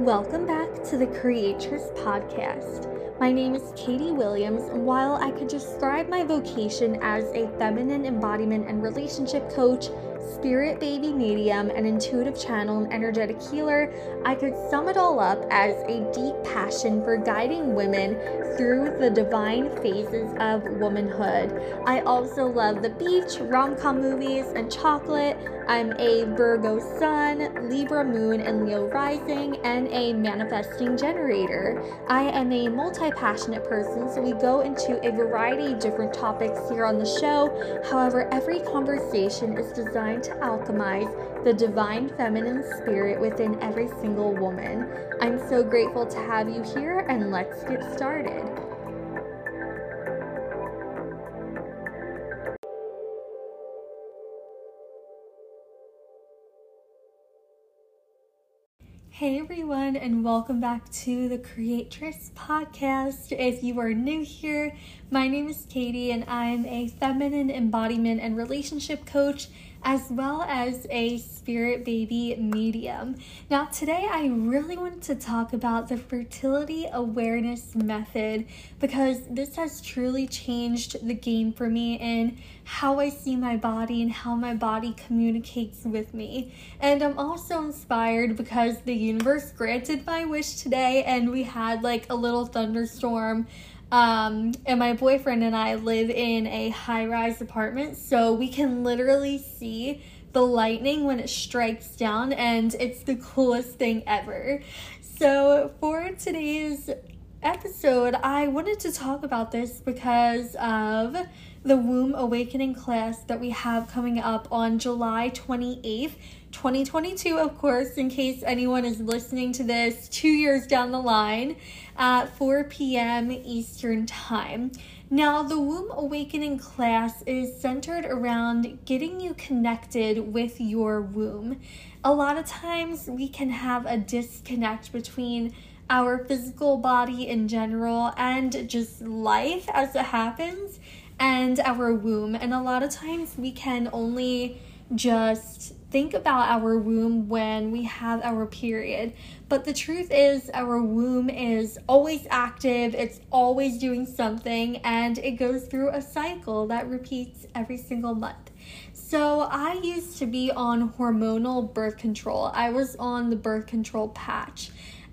Welcome back to the Creatress Podcast. My name is Katie Williams, and while I could describe my vocation as a feminine embodiment and relationship coach, spirit baby medium, an intuitive channel, and energetic healer, I could sum it all up as a deep passion for guiding women through the divine phases of womanhood. I also love the beach, rom com movies, and chocolate. I'm a Virgo sun, Libra moon, and Leo rising, and a manifesting generator. I am a multi passionate person, so we go into a variety of different topics here on the show. However, every conversation is designed to alchemize the divine feminine spirit within every single woman. I'm so grateful to have you here, and let's get started. Hey everyone, and welcome back to the Creatress Podcast. If you are new here, my name is Katie, and I'm a feminine embodiment and relationship coach as well as a spirit baby medium. Now, today I really wanted to talk about the fertility awareness method because this has truly changed the game for me in how I see my body and how my body communicates with me. And I'm also inspired because the universe granted my wish today and we had like a little thunderstorm um, and my boyfriend and I live in a high rise apartment, so we can literally see the lightning when it strikes down, and it's the coolest thing ever. So, for today's episode, I wanted to talk about this because of the Womb Awakening class that we have coming up on July 28th. 2022, of course, in case anyone is listening to this two years down the line at 4 p.m. Eastern Time. Now, the Womb Awakening class is centered around getting you connected with your womb. A lot of times we can have a disconnect between our physical body in general and just life as it happens and our womb. And a lot of times we can only just think about our womb when we have our period. But the truth is, our womb is always active, it's always doing something, and it goes through a cycle that repeats every single month. So, I used to be on hormonal birth control, I was on the birth control patch.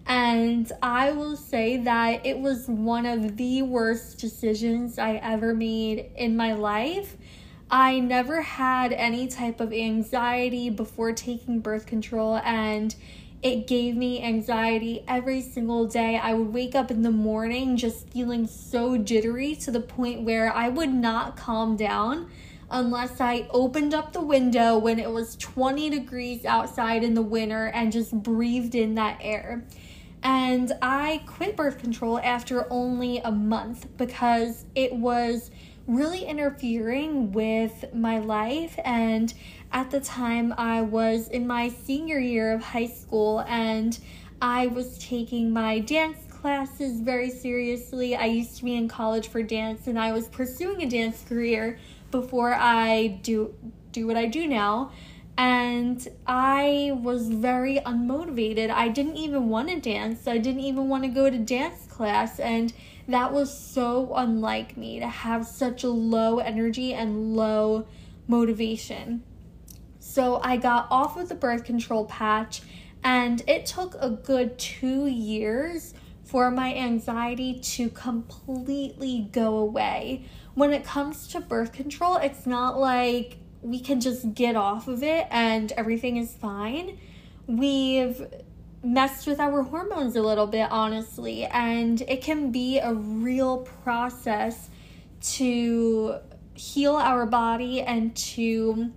And I will say that it was one of the worst decisions I ever made in my life I never had any type of anxiety before taking birth control, and it gave me anxiety every single day. I would wake up in the morning just feeling so jittery to the point where I would not calm down unless I opened up the window when it was 20 degrees outside in the winter and just breathed in that air. And I quit birth control after only a month because it was really interfering with my life. And at the time, I was in my senior year of high school and I was taking my dance classes very seriously. I used to be in college for dance and I was pursuing a dance career before I do do what I do now. And I was very unmotivated. I didn't even want to dance. I didn't even want to go to dance class and that was so unlike me to have such a low energy and low motivation. So I got off of the birth control patch, and it took a good two years for my anxiety to completely go away. When it comes to birth control, it's not like we can just get off of it and everything is fine. We've messed with our hormones a little bit, honestly. And it can be a real process to heal our body and to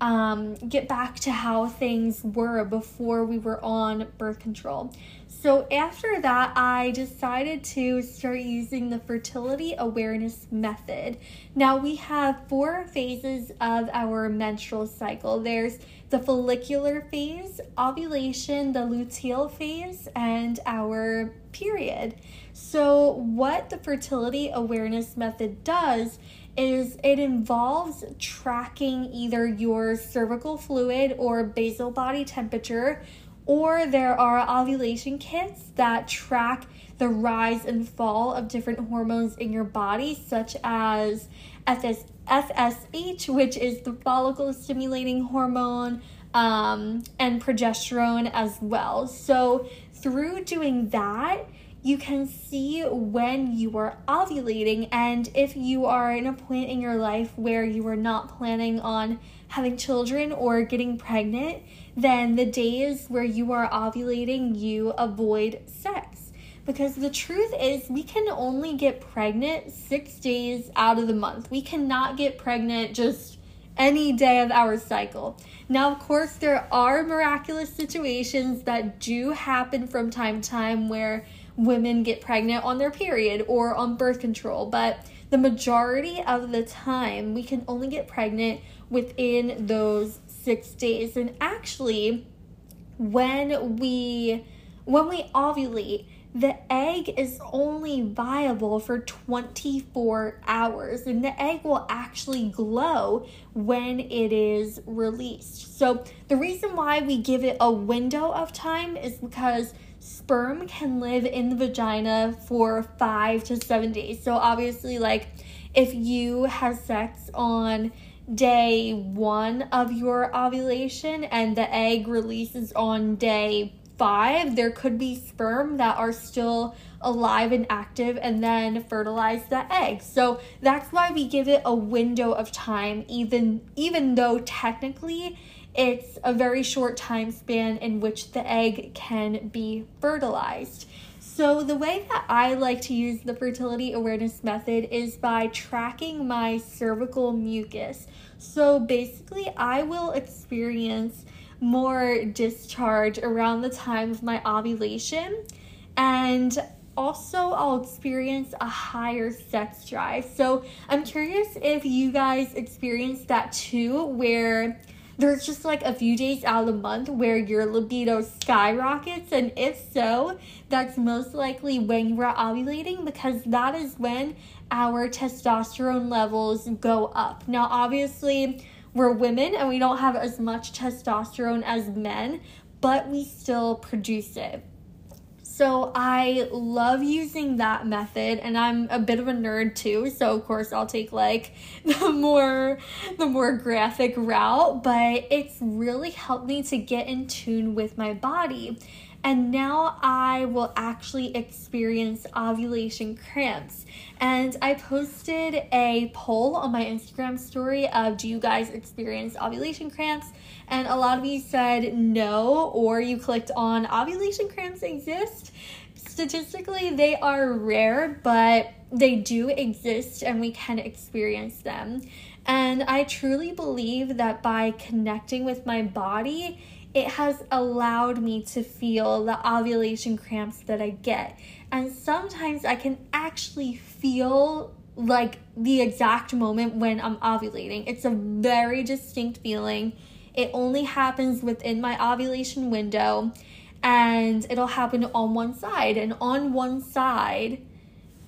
um, get back to how things were before we were on birth control. So, after that, I decided to start using the fertility awareness method. Now, we have four phases of our menstrual cycle there's the follicular phase, ovulation, the luteal phase, and our period. So, what the fertility awareness method does is it involves tracking either your cervical fluid or basal body temperature or there are ovulation kits that track the rise and fall of different hormones in your body, such as FS- FSH, which is the follicle stimulating hormone, um, and progesterone as well. So, through doing that, you can see when you are ovulating, and if you are in a point in your life where you are not planning on having children or getting pregnant, then the days where you are ovulating, you avoid sex. Because the truth is, we can only get pregnant six days out of the month. We cannot get pregnant just any day of our cycle. Now, of course, there are miraculous situations that do happen from time to time where women get pregnant on their period or on birth control, but the majority of the time we can only get pregnant within those six days. And actually, when we when we ovulate, the egg is only viable for 24 hours and the egg will actually glow when it is released. So, the reason why we give it a window of time is because sperm can live in the vagina for five to seven days. So, obviously, like if you have sex on day one of your ovulation and the egg releases on day five, there could be sperm that are still alive and active and then fertilize the egg. So that's why we give it a window of time, even even though technically it's a very short time span in which the egg can be fertilized. So, the way that I like to use the fertility awareness method is by tracking my cervical mucus. So, basically, I will experience more discharge around the time of my ovulation. And also, I'll experience a higher sex drive. So, I'm curious if you guys experience that too, where there's just like a few days out of the month where your libido skyrockets. And if so, that's most likely when you are ovulating because that is when our testosterone levels go up. Now, obviously, we're women and we don't have as much testosterone as men, but we still produce it. So I love using that method and I'm a bit of a nerd too, so of course I'll take like the more the more graphic route, but it's really helped me to get in tune with my body. And now I will actually experience ovulation cramps. And I posted a poll on my Instagram story of do you guys experience ovulation cramps? And a lot of you said no, or you clicked on ovulation cramps exist. Statistically, they are rare, but they do exist and we can experience them. And I truly believe that by connecting with my body, it has allowed me to feel the ovulation cramps that I get. And sometimes I can actually feel like the exact moment when I'm ovulating. It's a very distinct feeling. It only happens within my ovulation window and it'll happen on one side. And on one side,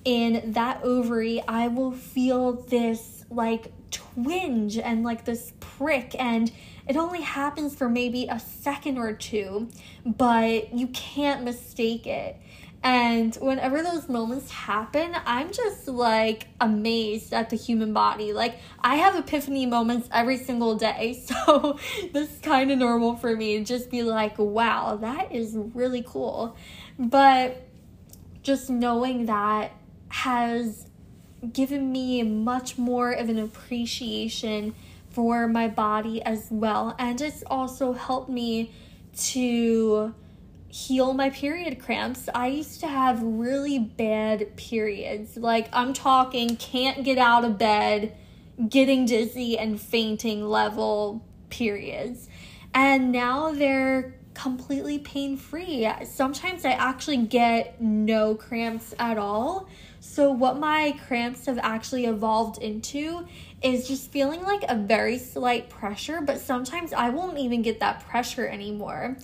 in that ovary, I will feel this like twinge and like this prick and it only happens for maybe a second or two, but you can't mistake it. And whenever those moments happen, I'm just like amazed at the human body. Like, I have epiphany moments every single day. So, this is kind of normal for me to just be like, wow, that is really cool. But just knowing that has given me much more of an appreciation for my body as well. And it's also helped me to heal my period cramps. I used to have really bad periods. Like, I'm talking can't get out of bed, getting dizzy, and fainting level periods. And now they're completely pain free. Sometimes I actually get no cramps at all. So, what my cramps have actually evolved into is just feeling like a very slight pressure, but sometimes I won't even get that pressure anymore.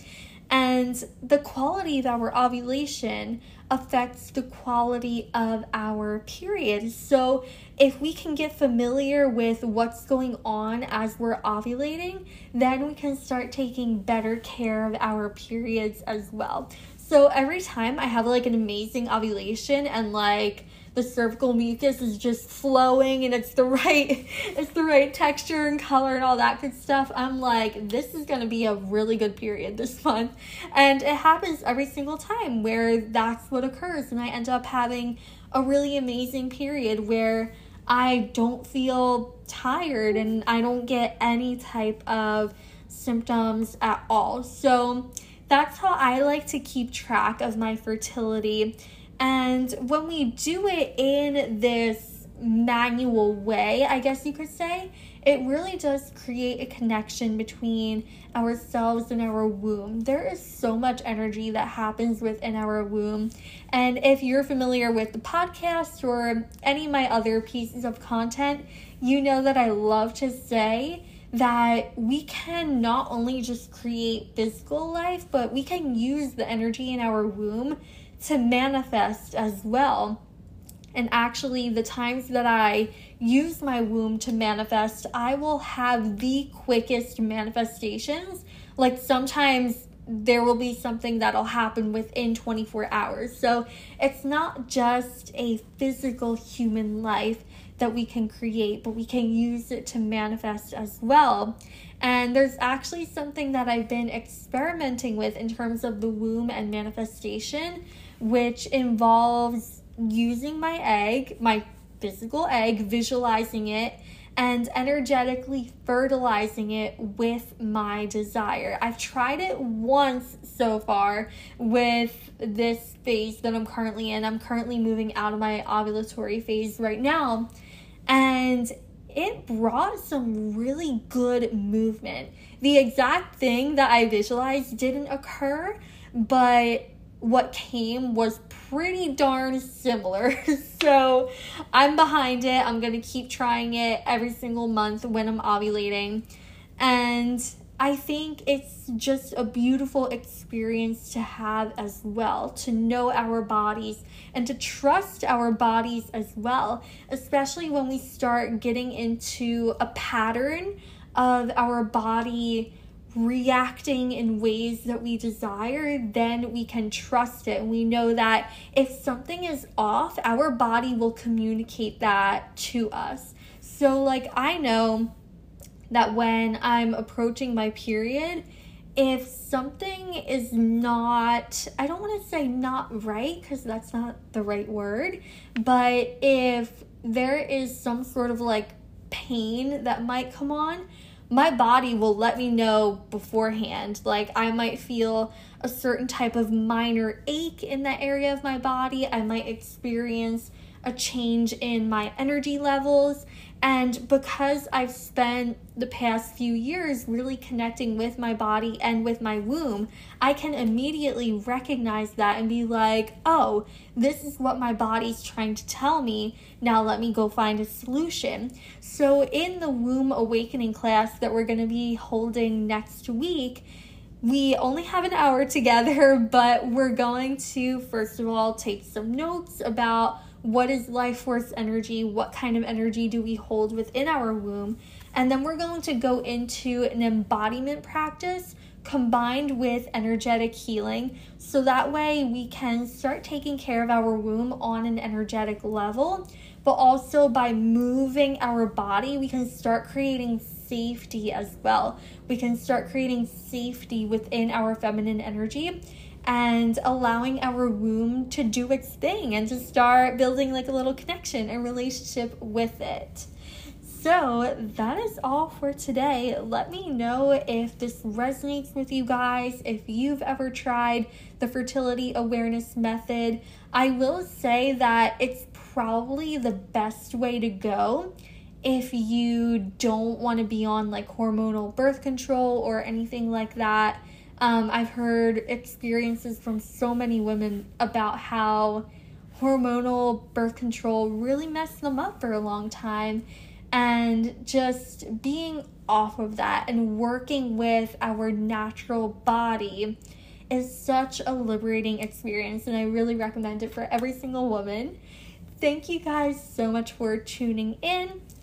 And the quality of our ovulation affects the quality of our period. So, if we can get familiar with what's going on as we're ovulating, then we can start taking better care of our periods as well. So, every time I have like an amazing ovulation and like the cervical mucus is just flowing and it's the right it's the right texture and color and all that good stuff. I'm like this is going to be a really good period this month. And it happens every single time where that's what occurs. And i end up having a really amazing period where i don't feel tired and i don't get any type of symptoms at all. So that's how i like to keep track of my fertility and when we do it in this manual way, I guess you could say, it really does create a connection between ourselves and our womb. There is so much energy that happens within our womb. And if you're familiar with the podcast or any of my other pieces of content, you know that I love to say that we can not only just create physical life, but we can use the energy in our womb to manifest as well. And actually, the times that I use my womb to manifest, I will have the quickest manifestations. Like sometimes there will be something that'll happen within 24 hours. So it's not just a physical human life that we can create, but we can use it to manifest as well. And there's actually something that I've been experimenting with in terms of the womb and manifestation which involves using my egg, my physical egg, visualizing it, and energetically fertilizing it with my desire. I've tried it once so far with this phase that I'm currently in. I'm currently moving out of my ovulatory phase right now, and it brought some really good movement. The exact thing that I visualized didn't occur, but what came was pretty darn similar. so I'm behind it. I'm going to keep trying it every single month when I'm ovulating. And I think it's just a beautiful experience to have as well, to know our bodies and to trust our bodies as well, especially when we start getting into a pattern of our body reacting in ways that we desire, then we can trust it. And we know that if something is off, our body will communicate that to us. So, like, I know that when I'm approaching my period, if something is not, I don't want to say not right because that's not the right word, but if there is some sort of like pain that might come on, my body will let me know beforehand. Like, I might feel a certain type of minor ache in that area of my body. I might experience a change in my energy levels. And because I've spent the past few years really connecting with my body and with my womb, I can immediately recognize that and be like, oh, this is what my body's trying to tell me. Now let me go find a solution. So, in the womb awakening class that we're going to be holding next week, we only have an hour together, but we're going to, first of all, take some notes about what is life force energy? What kind of energy do we hold within our womb? And then we're going to go into an embodiment practice combined with energetic healing. So that way we can start taking care of our womb on an energetic level, but also by moving our body, we can start creating safety as well. We can start creating safety within our feminine energy and allowing our womb to do its thing and to start building like a little connection and relationship with it. So, that is all for today. Let me know if this resonates with you guys, if you've ever tried the fertility awareness method. I will say that it's probably the best way to go if you don't want to be on like hormonal birth control or anything like that um, I've heard experiences from so many women about how hormonal birth control really messed them up for a long time. And just being off of that and working with our natural body is such a liberating experience, and I really recommend it for every single woman. Thank you guys so much for tuning in,